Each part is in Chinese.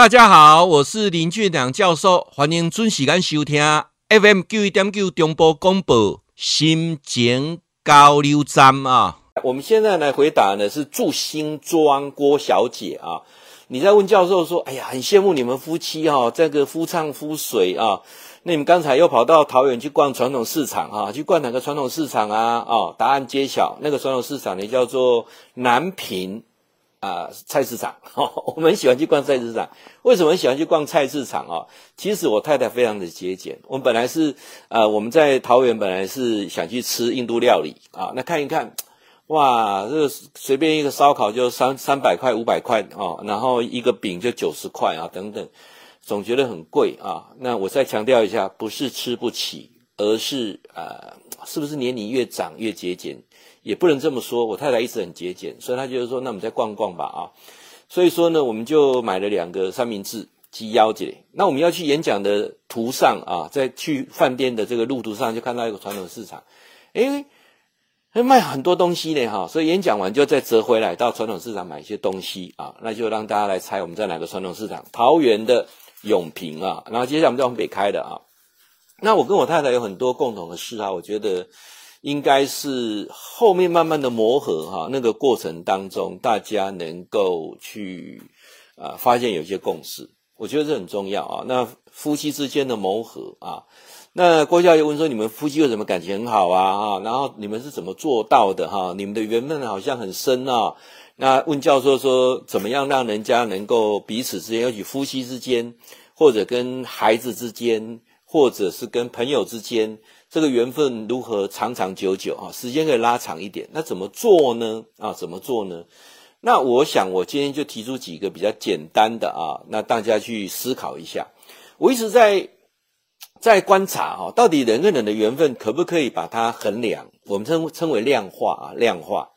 大家好，我是林俊良教授，欢迎准时间收听 FM 九一点九中波广播心情交流站啊。我们现在来回答呢，是住新庄郭小姐啊。你在问教授说：“哎呀，很羡慕你们夫妻哈、哦，这个夫唱妇随啊。那你们刚才又跑到桃园去逛传统市场啊？去逛哪个传统市场啊？哦，答案揭晓，那个传统市场呢叫做南平啊菜市场。哦，我们喜欢去逛菜市场，为什么喜欢去逛菜市场啊？其实我太太非常的节俭。我们本来是呃，我们在桃园本来是想去吃印度料理啊，那看一看。”哇，这个随便一个烧烤就三三百块、五百块啊，然后一个饼就九十块啊，等等，总觉得很贵啊。那我再强调一下，不是吃不起，而是呃，是不是年龄越长越节俭？也不能这么说。我太太一直很节俭，所以她就是说，那我们再逛逛吧啊。所以说呢，我们就买了两个三明治，鸡腰子。那我们要去演讲的途上啊，在去饭店的这个路途上，就看到一个传统市场，诶卖很多东西呢，哈，所以演讲完就再折回来到传统市场买一些东西啊，那就让大家来猜我们在哪个传统市场，桃园的永平啊，然后接下来我们就往北开的啊。那我跟我太太有很多共同的事啊，我觉得应该是后面慢慢的磨合哈，那个过程当中大家能够去啊发现有些共识，我觉得这很重要啊。那夫妻之间的磨合啊。那郭教授问说：“你们夫妻为什么感情很好啊？哈，然后你们是怎么做到的？哈，你们的缘分好像很深啊。那问教授说：怎么样让人家能够彼此之间，尤其夫妻之间，或者跟孩子之间，或者是跟朋友之间，这个缘分如何长长久久？啊，时间可以拉长一点。那怎么做呢？啊，怎么做呢？那我想，我今天就提出几个比较简单的啊，那大家去思考一下。我一直在。”在观察哈，到底人跟人的缘分可不可以把它衡量？我们称称为量化啊，量化。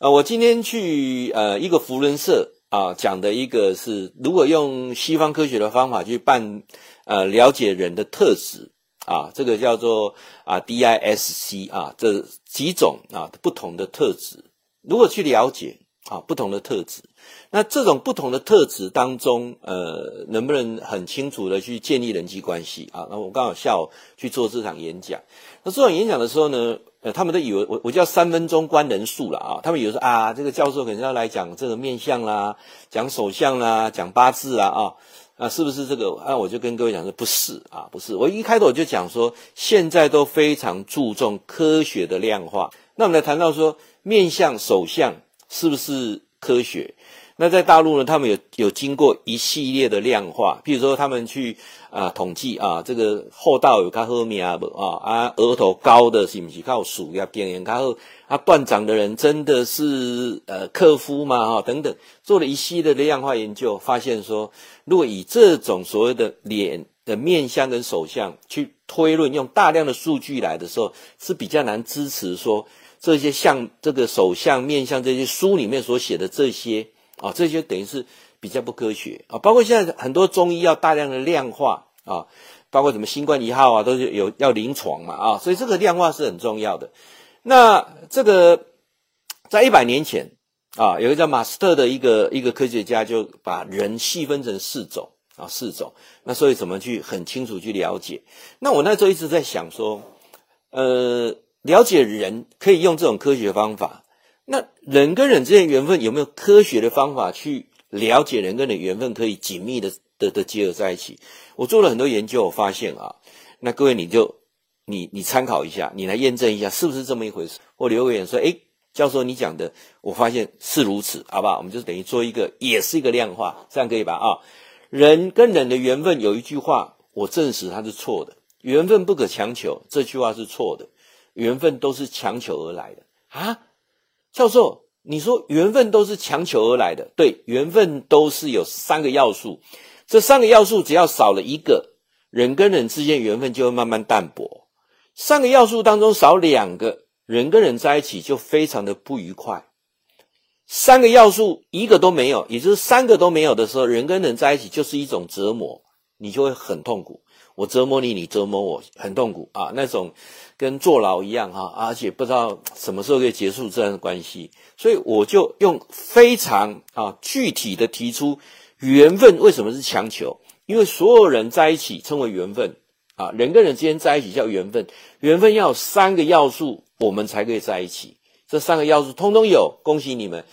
呃，我今天去呃一个扶轮社啊，讲的一个是如果用西方科学的方法去办呃了解人的特质啊，这个叫做啊 DISC 啊，这几种啊不同的特质，如果去了解啊不同的特质。那这种不同的特质当中，呃，能不能很清楚的去建立人际关系啊？那我刚好下午去做这场演讲，那这场演讲的时候呢，呃，他们都以为我我叫三分钟观人术了啊，他们以为说啊，这个教授可能要来讲这个面相啦，讲手相啦，讲八字啊啊，啊，是不是这个？啊，我就跟各位讲说不是啊，不是。我一开头我就讲说，现在都非常注重科学的量化。那我们来谈到说面相、手相是不是科学？那在大陆呢，他们有有经过一系列的量化，譬如说他们去啊统计啊，这个后道有较好命不啊啊，额头高的是不是靠属要边缘较好啊，断掌的人真的是呃克夫吗？哈、等等，做了一系列的量化研究，发现说，如果以这种所谓的脸的面相跟手相去推论，用大量的数据来的时候，是比较难支持说这些像这个手相、面相这些书里面所写的这些。啊，这些等于是比较不科学啊，包括现在很多中医要大量的量化啊，包括什么新冠一号啊，都是有要临床嘛啊，所以这个量化是很重要的。那这个在一百年前啊，有一个叫马斯特的一个一个科学家，就把人细分成四种啊，四种。那所以怎么去很清楚去了解？那我那时候一直在想说，呃，了解人可以用这种科学方法。那人跟人之间缘分有没有科学的方法去了解人跟人缘分可以紧密的的的结合在一起？我做了很多研究，我发现啊，那各位你就你你参考一下，你来验证一下是不是这么一回事？我留个言说，诶，教授你讲的，我发现是如此，好不好？我们就等于做一个，也是一个量化，这样可以吧？啊，人跟人的缘分有一句话，我证实它是错的，缘分不可强求，这句话是错的，缘分都是强求而来的啊。教授，你说缘分都是强求而来的，对，缘分都是有三个要素，这三个要素只要少了一个，人跟人之间缘分就会慢慢淡薄。三个要素当中少两个，人跟人在一起就非常的不愉快。三个要素一个都没有，也就是三个都没有的时候，人跟人在一起就是一种折磨，你就会很痛苦。我折磨你，你折磨我，很痛苦啊！那种跟坐牢一样哈，而且不知道什么时候可以结束这样的关系，所以我就用非常啊具体的提出缘分为什么是强求？因为所有人在一起称为缘分啊，人跟人之间在一起叫缘分。缘分要有三个要素，我们才可以在一起。这三个要素通通有，恭喜你们，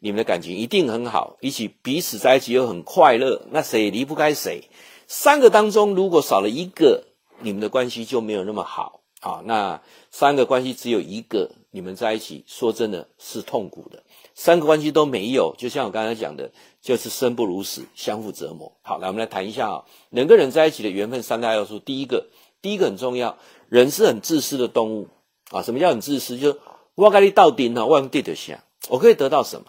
你们的感情一定很好，一起彼此在一起又很快乐。那谁离不开谁？三个当中如果少了一个，你们的关系就没有那么好啊。那三个关系只有一个，你们在一起说真的是痛苦的。三个关系都没有，就像我刚才讲的，就是生不如死，相互折磨。好，来我们来谈一下啊，人跟人在一起的缘分三大要素。第一个，第一个很重要，人是很自私的动物啊。什么叫很自私？就是我跟你到底呢，我得得下，我可以得到什么？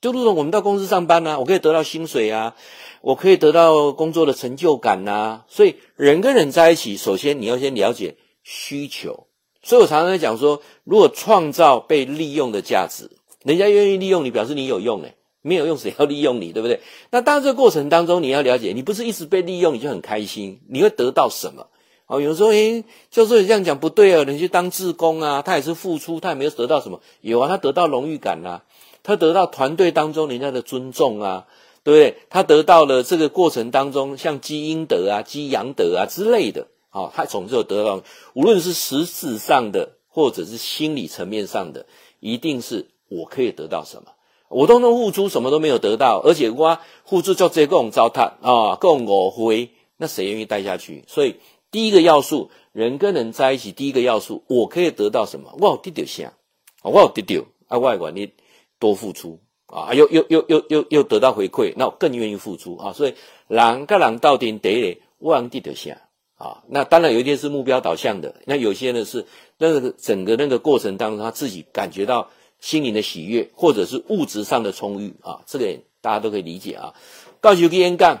就如同我们到公司上班啊，我可以得到薪水啊，我可以得到工作的成就感呐、所以人跟人在一起，首先你要先了解需求。所以我常常在讲说，如果创造被利用的价值。人家愿意利用你，表示你有用诶，没有用谁要利用你，对不对？那当然这个过程当中，你要了解，你不是一直被利用，你就很开心，你会得到什么？哦，有人说，诶，教授你这样讲不对啊，你去当志工啊，他也是付出，他也没有得到什么，有啊，他得到荣誉感啊，他得到团队当中人家的尊重啊，对不对？他得到了这个过程当中像积阴德啊、积阳德啊之类的，哦，他总是有得到，无论是实质上的或者是心理层面上的，一定是。我可以得到什么？我都能付出，什么都没有得到，而且我付出就这各种糟蹋啊，各种误会，那谁愿意待下去？所以第一个要素，人跟人在一起，第一个要素，我可以得到什么？我有得到啥？我有得到啊，我管你多付出啊，又又又又又又得到回馈，那我更愿意付出啊。所以人跟人到底得嘞，我有得下啊？那当然有一些是目标导向的，那有些呢是那个整个那个过程当中，他自己感觉到。心灵的喜悦，或者是物质上的充裕啊，这个大家都可以理解啊。教授去演讲，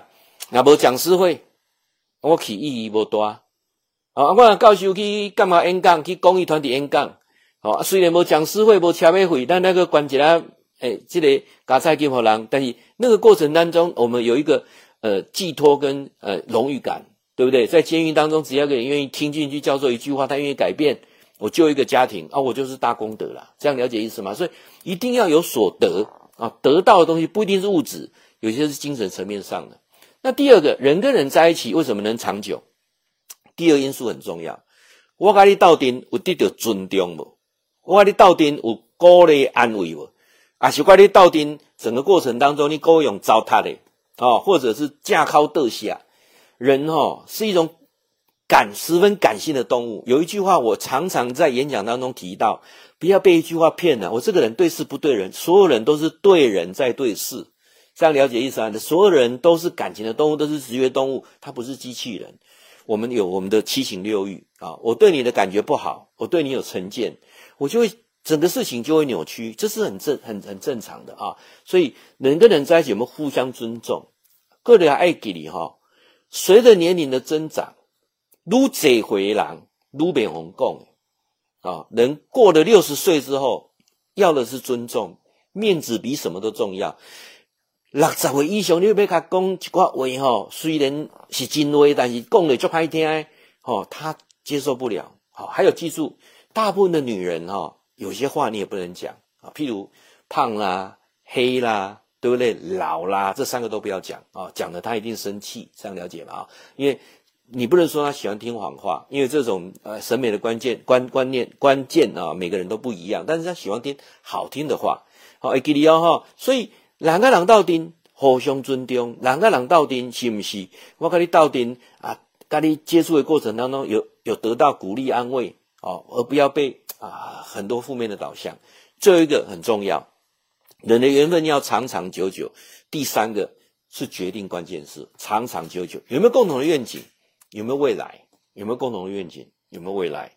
那无讲师会，我去意义无大啊。我教授去干嘛演讲？去公益团体演讲。好，虽然无讲师会，无车马费，但那个关节啊，诶，这个加菜金好人。但是那个过程当中，我们有一个呃寄托跟呃荣誉感，对不对？在监狱当中，只要有人愿意听进去教授一句话，他愿意改变。我救一个家庭啊，我就是大功德了，这样了解意思吗？所以一定要有所得啊，得到的东西不一定是物质，有些是精神层面上的。那第二个人跟人在一起为什么能长久？第二因素很重要。我跟你到阵有得到尊重不？我跟你斗阵有鼓励安慰不？啊，是怪你斗阵整个过程当中你够用糟蹋的啊，或者是架靠得下人哈，是一种。感十分感性的动物，有一句话我常常在演讲当中提到，不要被一句话骗了。我这个人对事不对人，所有人都是对人在对事，这样了解意思啊？所有人都是感情的动物，都是直觉动物，它不是机器人。我们有我们的七情六欲啊，我对你的感觉不好，我对你有成见，我就会整个事情就会扭曲，这是很正很很正常的啊。所以人跟人在一起，我们互相尊重，个人爱给你哈。随着年龄的增长。愈济回人，愈免红讲啊！人过了六十岁之后，要的是尊重，面子比什么都重要。六十岁以上，你要给他讲一句话吼，虽然是真话，但是讲的足歹听，吼，他接受不了。好，还有记住，大部分的女人哈，有些话你也不能讲啊，譬如胖啦、黑啦，对不对？老啦，这三个都不要讲啊，讲了他一定生气，这样了解吗？啊，因为。你不能说他喜欢听谎话，因为这种呃审美的关键观观念关键啊，每个人都不一样。但是他喜欢听好听的话，好，会记得哦哈。所以两个人斗阵，互相尊重，两个人斗阵是不是？我跟你斗阵啊，跟你接触的过程当中有有得到鼓励安慰哦，而不要被啊很多负面的导向。最后一个很重要，人的缘分要长长久久。第三个是决定关键事，长长久久有没有共同的愿景？有没有未来？有没有共同的愿景？有没有未来？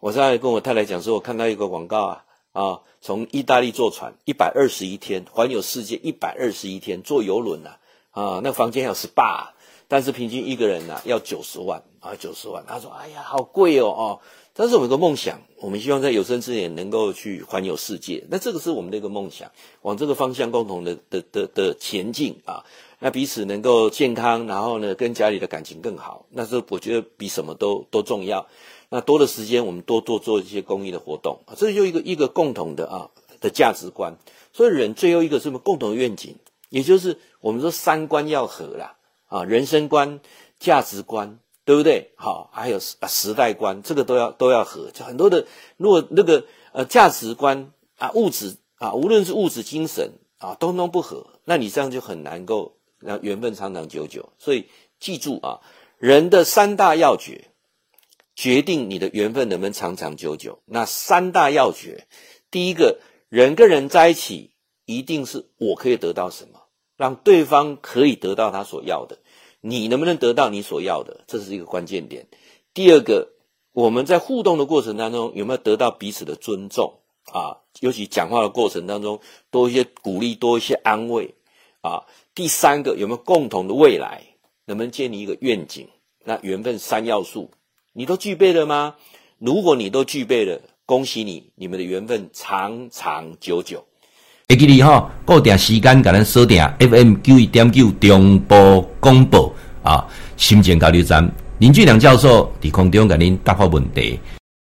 我刚才跟我太太讲说，我看到一个广告啊啊，从意大利坐船一百二十一天环游世界，一百二十一天坐游轮呐啊，那房间还有 SPA，但是平均一个人呐、啊、要九十万啊，九十万。他说：“哎呀，好贵哦哦。”但是我们有个梦想，我们希望在有生之年能够去环游世界。那这个是我们的一个梦想，往这个方向共同的的的的前进啊。那彼此能够健康，然后呢，跟家里的感情更好，那是我觉得比什么都都重要。那多的时间，我们多多做一些公益的活动啊，这就一个一个共同的啊的价值观。所以人最后一个什么？共同愿景，也就是我们说三观要合啦，啊，人生观、价值观，对不对？好，还有时时代观，这个都要都要合。就很多的，如果那个呃价值观啊、物质啊，无论是物质、精神啊，通通不合，那你这样就很难够让缘分长长久久。所以记住啊，人的三大要诀。决定你的缘分能不能长长久久，那三大要诀，第一个人跟人在一起，一定是我可以得到什么，让对方可以得到他所要的，你能不能得到你所要的，这是一个关键点。第二个，我们在互动的过程当中，有没有得到彼此的尊重啊？尤其讲话的过程当中，多一些鼓励，多一些安慰啊。第三个，有没有共同的未来，能不能建立一个愿景？那缘分三要素。你都具备了吗？如果你都具备了，恭喜你，你们的缘分长长久久。会记得哈，固定时间甲咱锁定 FM 九一点九中波广播啊，心情交流站林俊良教授伫空中甲您答复问题。